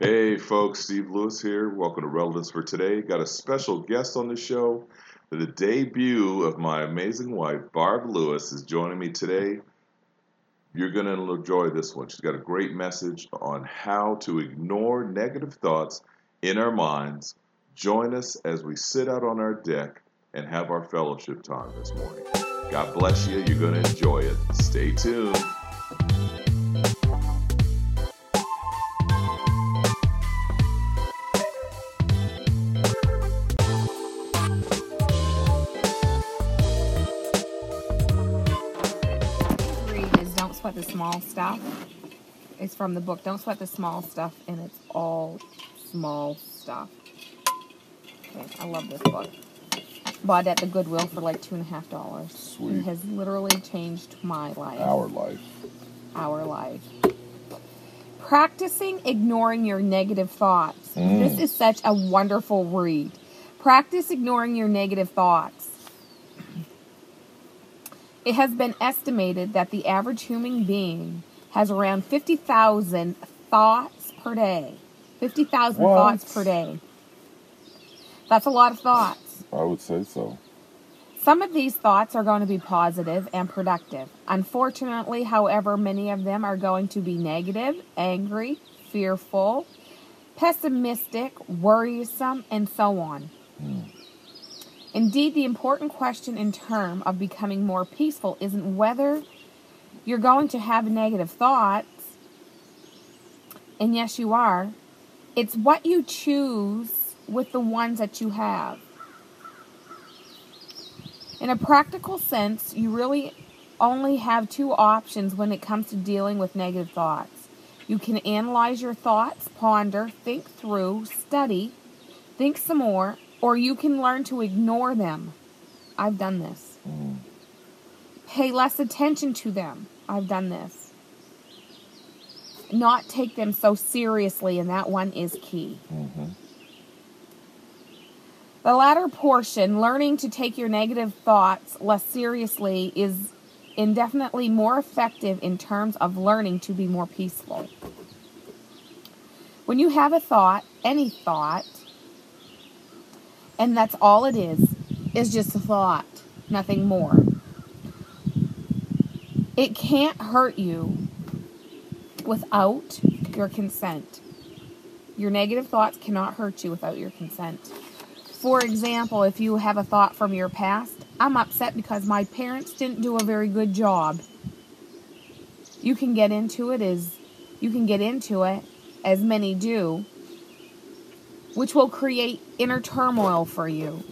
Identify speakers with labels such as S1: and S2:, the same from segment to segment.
S1: Hey folks, Steve Lewis here. Welcome to Relevance for Today. Got a special guest on the show. The debut of my amazing wife, Barb Lewis, is joining me today. You're going to enjoy this one. She's got a great message on how to ignore negative thoughts in our minds. Join us as we sit out on our deck and have our fellowship time this morning. God bless you. You're going to enjoy it. Stay tuned.
S2: Sweat the Small Stuff. It's from the book Don't Sweat the Small Stuff, and it's all small stuff. Okay, I love this book. Bought it at the Goodwill for like two and a half dollars.
S3: Sweet.
S2: It has literally changed my life.
S3: Our life.
S2: Our life. Practicing ignoring your negative thoughts.
S3: Mm.
S2: This is such a wonderful read. Practice ignoring your negative thoughts. It has been estimated that the average human being has around 50,000 thoughts per day. 50,000 thoughts per day. That's a lot of thoughts.
S3: I would say so.
S2: Some of these thoughts are going to be positive and productive. Unfortunately, however, many of them are going to be negative, angry, fearful, pessimistic, worrisome, and so on. Indeed, the important question in term of becoming more peaceful isn't whether you're going to have negative thoughts, and yes, you are. It's what you choose with the ones that you have. In a practical sense, you really only have two options when it comes to dealing with negative thoughts. You can analyze your thoughts, ponder, think through, study, think some more, or you can learn to ignore them. I've done this.
S3: Mm.
S2: Pay less attention to them. I've done this. Not take them so seriously, and that one is key.
S3: hmm
S2: The latter portion, learning to take your negative thoughts less seriously, is indefinitely more effective in terms of learning to be more peaceful. When you have a thought, any thought, and that's all it is, is just a thought, nothing more. It can't hurt you without your consent. Your negative thoughts cannot hurt you without your consent. For example, if you have a thought from your past, I'm upset because my parents didn't do a very good job. You can get into it as you can get into it as many do, which will create inner turmoil for you.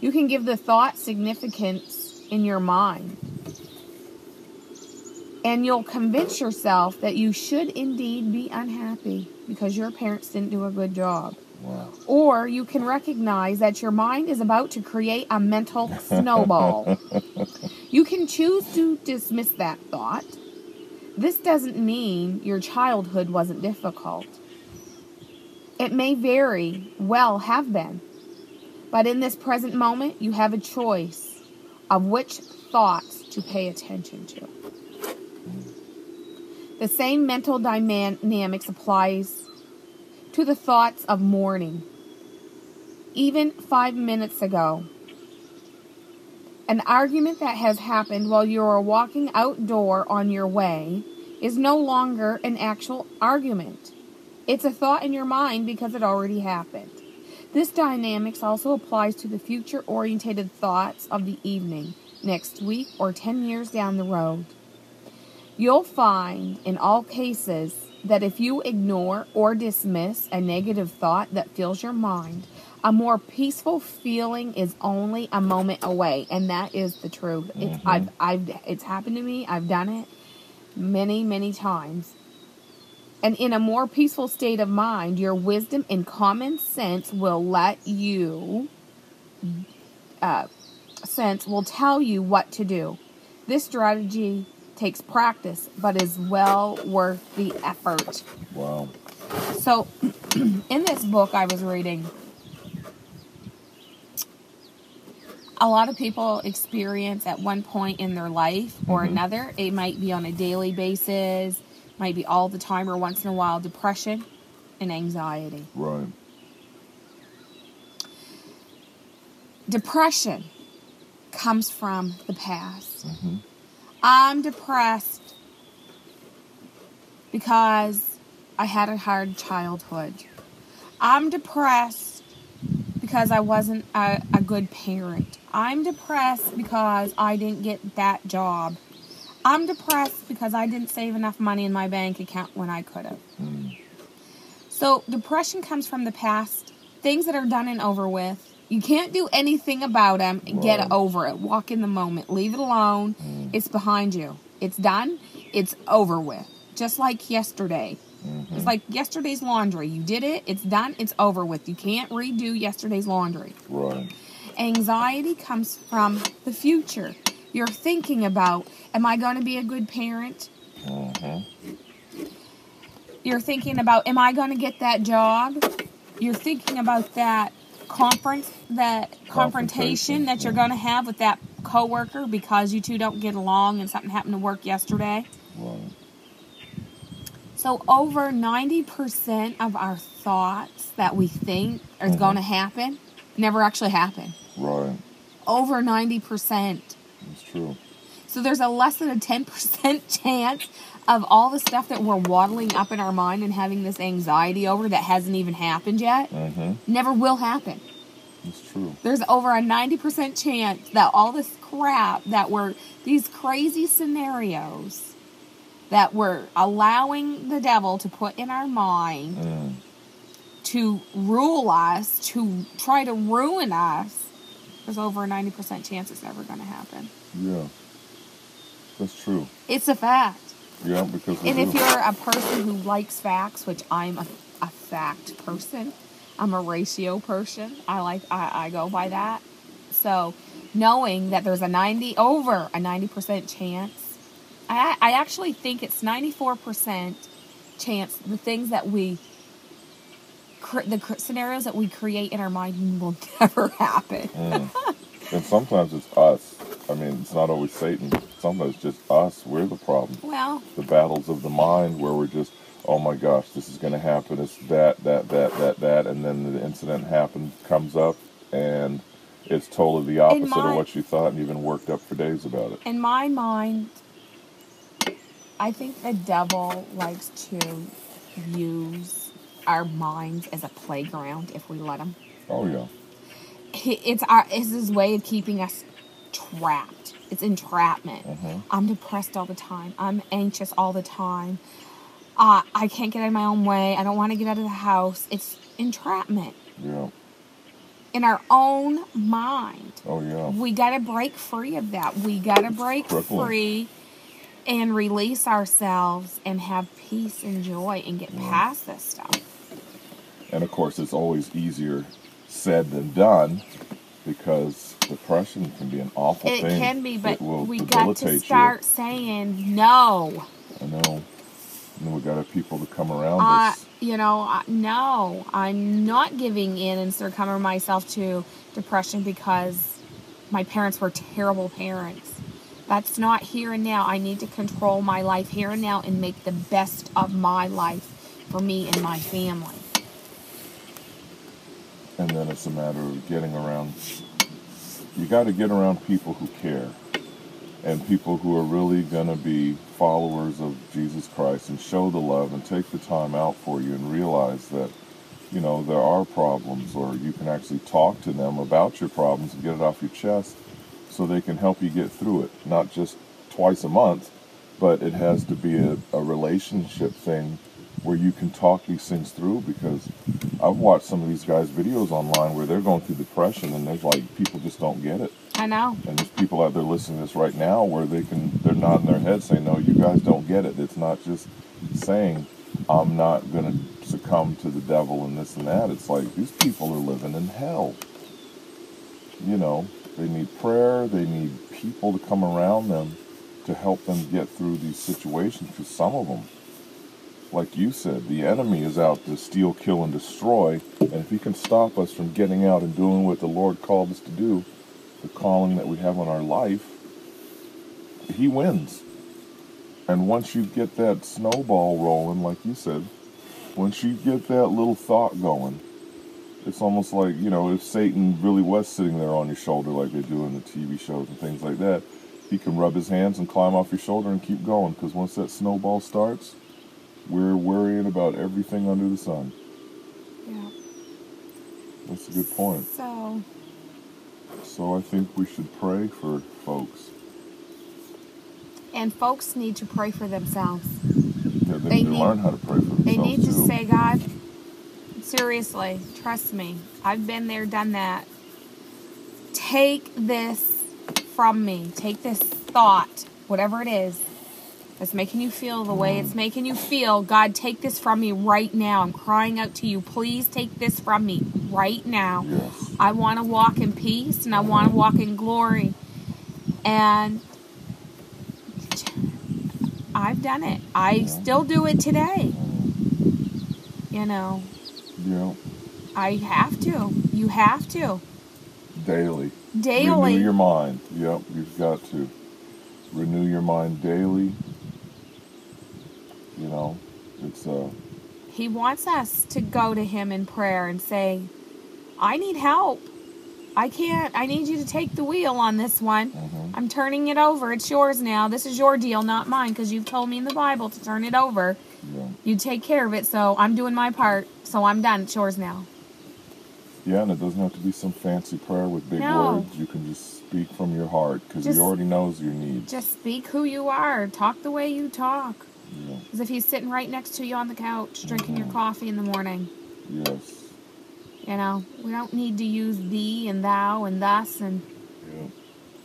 S2: You can give the thought significance in your mind. And you'll convince yourself that you should indeed be unhappy because your parents didn't do a good job.
S3: Wow.
S2: Or you can recognize that your mind is about to create a mental snowball. you can choose to dismiss that thought. This doesn't mean your childhood wasn't difficult. It may very well have been. But in this present moment, you have a choice of which thoughts to pay attention to. The same mental dynamics applies to the thoughts of morning. Even five minutes ago, an argument that has happened while you are walking outdoor on your way is no longer an actual argument. It's a thought in your mind because it already happened. This dynamics also applies to the future orientated thoughts of the evening, next week, or 10 years down the road. You'll find in all cases that if you ignore or dismiss a negative thought that fills your mind, a more peaceful feeling is only a moment away, and that is the truth. It's mm-hmm. I've I've it's happened to me. I've done it many many times. And in a more peaceful state of mind, your wisdom and common sense will let you uh, sense will tell you what to do. This strategy takes practice, but is well worth the effort.
S3: Wow.
S2: So, in this book I was reading, a lot of people experience at one point in their life or another, it might be on a daily basis, might be all the time or once in a while, depression. and anxiety.
S1: Right.
S2: Depression comes from the past.
S1: hmm
S2: I'm depressed because I had a hard childhood. I'm depressed because I wasn't a, a good parent. I'm depressed because I didn't get that job. I'm depressed because I didn't save enough money in my bank account when I could have.
S1: Mm.
S2: So, depression comes from the past, things that are done and over with. You can't do anything about them. Get over it. Walk in the moment. Leave it alone.
S1: Mm.
S2: It's behind you. It's done. It's over with. Just like yesterday.
S1: Mhm.
S2: It's like yesterday's laundry. You did it. It's done. It's over with. You can't redo yesterday's laundry.
S1: Right.
S2: Anxiety comes from the future. You're thinking about, am I going to be a good parent?
S1: hmm
S2: You're thinking about, am I going to get that job? You're thinking about that conference, that confrontation that you're going to have with that coworker because you two don't get along and something happened to work yesterday.
S1: Right.
S2: So over 90% of our thoughts that we think are
S1: Mhm.
S2: going to happen never actually happen.
S1: Right.
S2: Over 90%.
S1: It's true.
S2: So there's a less than a 10% chance of all the stuff that we're waddling up in our mind and having this anxiety over that hasn't even happened yet
S1: hmm
S2: never will happen.
S1: It's true.
S2: There's over a 90% chance that all this crap that we're, these crazy scenarios that we're allowing the devil to put in our mind
S1: Mm.
S2: to rule us, to try to ruin us, there's over a 90% chance it's never going to happen.
S1: Yeah. That's true.
S2: It's a fact.
S1: Yeah, because
S2: And if you're a person who likes facts, which I'm a, a fact person, I'm a ratio person. I like I, I go by that. So knowing that there's a 90 over a 90% chance, I I actually think it's 94% chance the things that we cr- the cr- scenarios that we create in our mind will never happen.
S1: Mm. and sometimes it's us. I mean, it's not always Satan. Sometimes it's just us. We're the problem.
S2: Well,
S1: The battles of the mind where we're just, oh my gosh, this is going to happen. It's that, that, that, that, that. And then the incident happens, comes up, and it's totally the opposite
S2: my-
S1: of what you thought, and you've been worked up for days about it.
S2: in my mind, I think the devil likes to use our minds as a playground if we let him.
S1: Oh, yeah.
S2: It's our it's his way of keeping us trapped. It's entrapment.
S1: hmm
S2: I'm depressed all the time. I'm anxious all the time. Uh, I can't get out of my own way. I don't want to get out of the house. It's entrapment
S1: Yeah.
S2: in our own mind.
S1: Oh, yeah.
S2: We got to break free of that. We got to break free and release ourselves and have peace and joy and get
S1: Yeah.
S2: past this stuff.
S1: And of course, it's always easier said than done because depression can be an awful
S2: It
S1: thing.
S2: It can be, but we got to start saying no.
S1: you. I know. And we got to people to come around
S2: Uh,
S1: us.
S2: you know, I- no, I'm not giving in and succumbing myself to depression because my parents were terrible parents. That's not here and now. I need to control my life here and now and make the best of my life for me and my family.
S1: And then it's a matter of getting around. You got to get around people who care and people who are really going to be followers of Jesus Christ and show the love and take the time out for you and realize that, you know, there are problems or you can actually talk to them about your problems and get it off your chest so they can help you get through it. Not just twice a month, but it has to be a, a relationship thing where you can talk these things through because I've watched some of these guys' videos online where they're going through depression and there's like people just don't get it.
S2: I know.
S1: And there's people out there listening to this right now where they can they're nodding their head saying, No, you guys don't get it. It's not just saying I'm not gonna succumb to the devil and this and that. It's like these people are living in hell. You know, they need prayer, they need people to come around them to help them get through these situations because some of them like you said, the enemy is out to steal, kill, and destroy. And if he can stop us from getting out and doing what the Lord called us to do, the calling that we have on our life, he wins. And once you get that snowball rolling, like you said, once you get that little thought going, it's almost like, you know, if Satan really was sitting there on your shoulder like they do in the TV shows and things like that, he can rub his hands and climb off your shoulder and keep going. Because once that snowball starts, we're worrying about everything under the sun.
S2: Yeah.
S1: That's a good point.
S2: So,
S1: So I think we should pray for folks.
S2: and folks need to pray for themselves.
S1: Yeah, they,
S2: They
S1: need to learn how to pray for themselves
S2: They need to
S1: too.
S2: say, God, seriously, trust me. I've been there, done that. Take this from me. Take this thought, whatever it is, that's making you feel the way it's making you feel. God, take this from me right now. I'm crying out to you. Please take this from me right now.
S1: Yes.
S2: I want to walk in peace and I want to walk in glory. And I've done it. I
S1: Yeah.
S2: still do it today. You know,
S1: Yeah.
S2: I have to. You have to.
S1: Daily.
S2: Daily.
S1: Renew your mind. Yep, you've got to. Renew your mind daily. You know, it's uh
S2: He wants us to go to Him in prayer and say, I need help. I can't. I need you to take the wheel on this one.
S1: mhm,
S2: I'm turning it over. It's yours now. This is your deal, not mine, because you've told me in the Bible to turn it over.
S1: yeah.
S2: You take care of it, so I'm doing my part. So I'm done. It's yours now.
S1: Yeah, and it doesn't have to be some fancy prayer with big
S2: No.
S1: words. You can just speak from your heart because he already knows your needs.
S2: Just speak who you are. Talk the way you talk.
S1: Yeah.
S2: As if he's sitting right next to you on the couch, drinking your coffee in the morning.
S1: Yes.
S2: You know, we don't need to use thee and thou and thus and
S1: Yeah.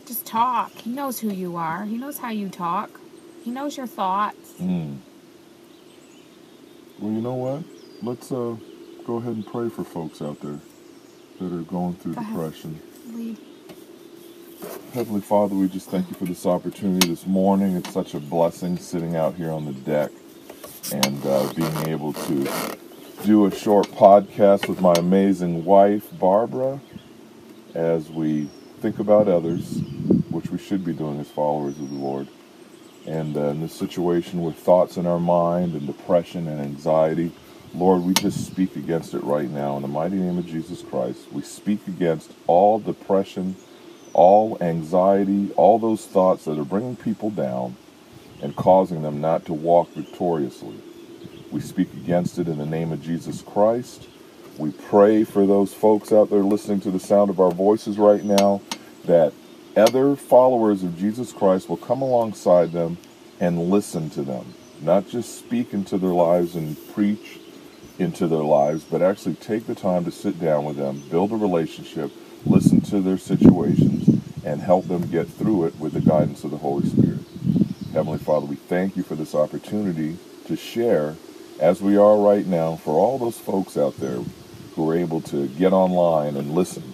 S2: just talk. He knows who you are. He knows how you talk. He knows your thoughts.
S1: Mm. Well, you know what? Let's uh go ahead and pray for folks out there that are going through
S2: Go ahead.
S1: depression.
S2: Lead.
S1: Heavenly Father, we just thank you for this opportunity this morning. It's such a blessing sitting out here on the deck and uh, being able to do a short podcast with my amazing wife, Barbara, as we think about others, which we should be doing as followers of the Lord. And uh, in this situation with thoughts in our mind and depression and anxiety, Lord, we just speak against it right now in the mighty name of Jesus Christ. We speak against all depression, all anxiety, all those thoughts that are bringing people down and causing them not to walk victoriously. We speak against it in the name of Jesus Christ. We pray for those folks out there listening to the sound of our voices right now that other followers of Jesus Christ will come alongside them and listen to them, not just speak into their lives and preach into their lives, but actually take the time to sit down with them, build a relationship, listen to their situations, and help them get through it with the guidance of the Holy Spirit. Heavenly Father, we thank you for this opportunity to share, as we are right now, for all those folks out there who are able to get online and listen.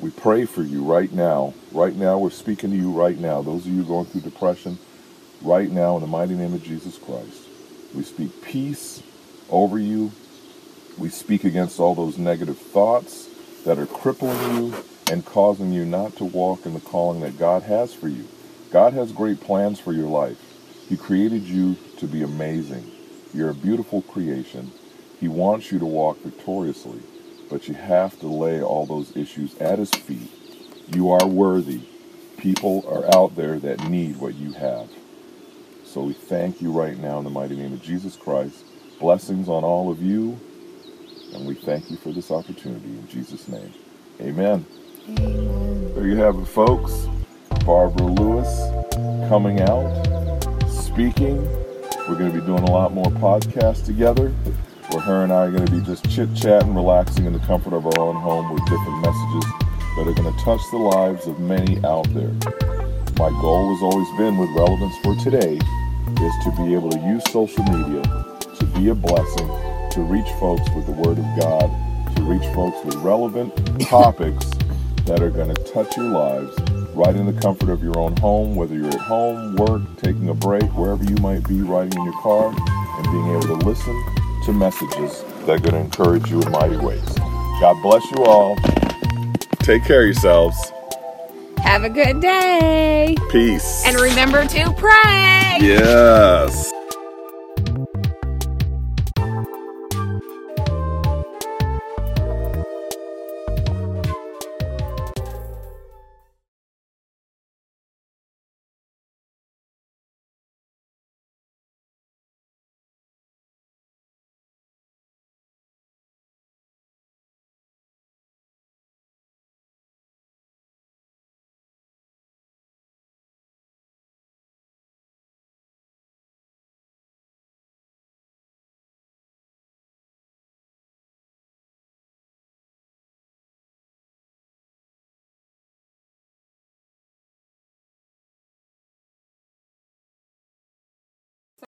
S1: We pray for you right now. Right now, we're speaking to you right now. Those of you going through depression, right now, in the mighty name of Jesus Christ, we speak peace over you. We speak against all those negative thoughts that are crippling you and causing you not to walk in the calling that God has for you. God has great plans for your life. He created you to be amazing. You're a beautiful creation. He wants you to walk victoriously, but you have to lay all those issues at His feet. You are worthy. People are out there that need what you have. So we thank you right now in the mighty name of Jesus Christ. Blessings on all of you, and we thank you for this opportunity in Jesus' name. Amen.
S2: Amen.
S1: There you have it, folks. Barbara Lewis coming out, speaking. We're going to be doing a lot more podcasts together where her and I are going to be just chit chatting, relaxing in the comfort of our own home with different messages that are going to touch the lives of many out there. My goal has always been with Relevance for Today is to be able to use social media to be a blessing, to reach folks with the Word of God, to reach folks with relevant topics that are going to touch your lives right in the comfort of your own home, whether you're at home, work, taking a break, wherever you might be, riding in your car, and being able to listen to messages that are going to encourage you in mighty ways. God bless you all. Take care of yourselves.
S2: Have a good day.
S1: Peace.
S2: And remember to pray.
S1: yes.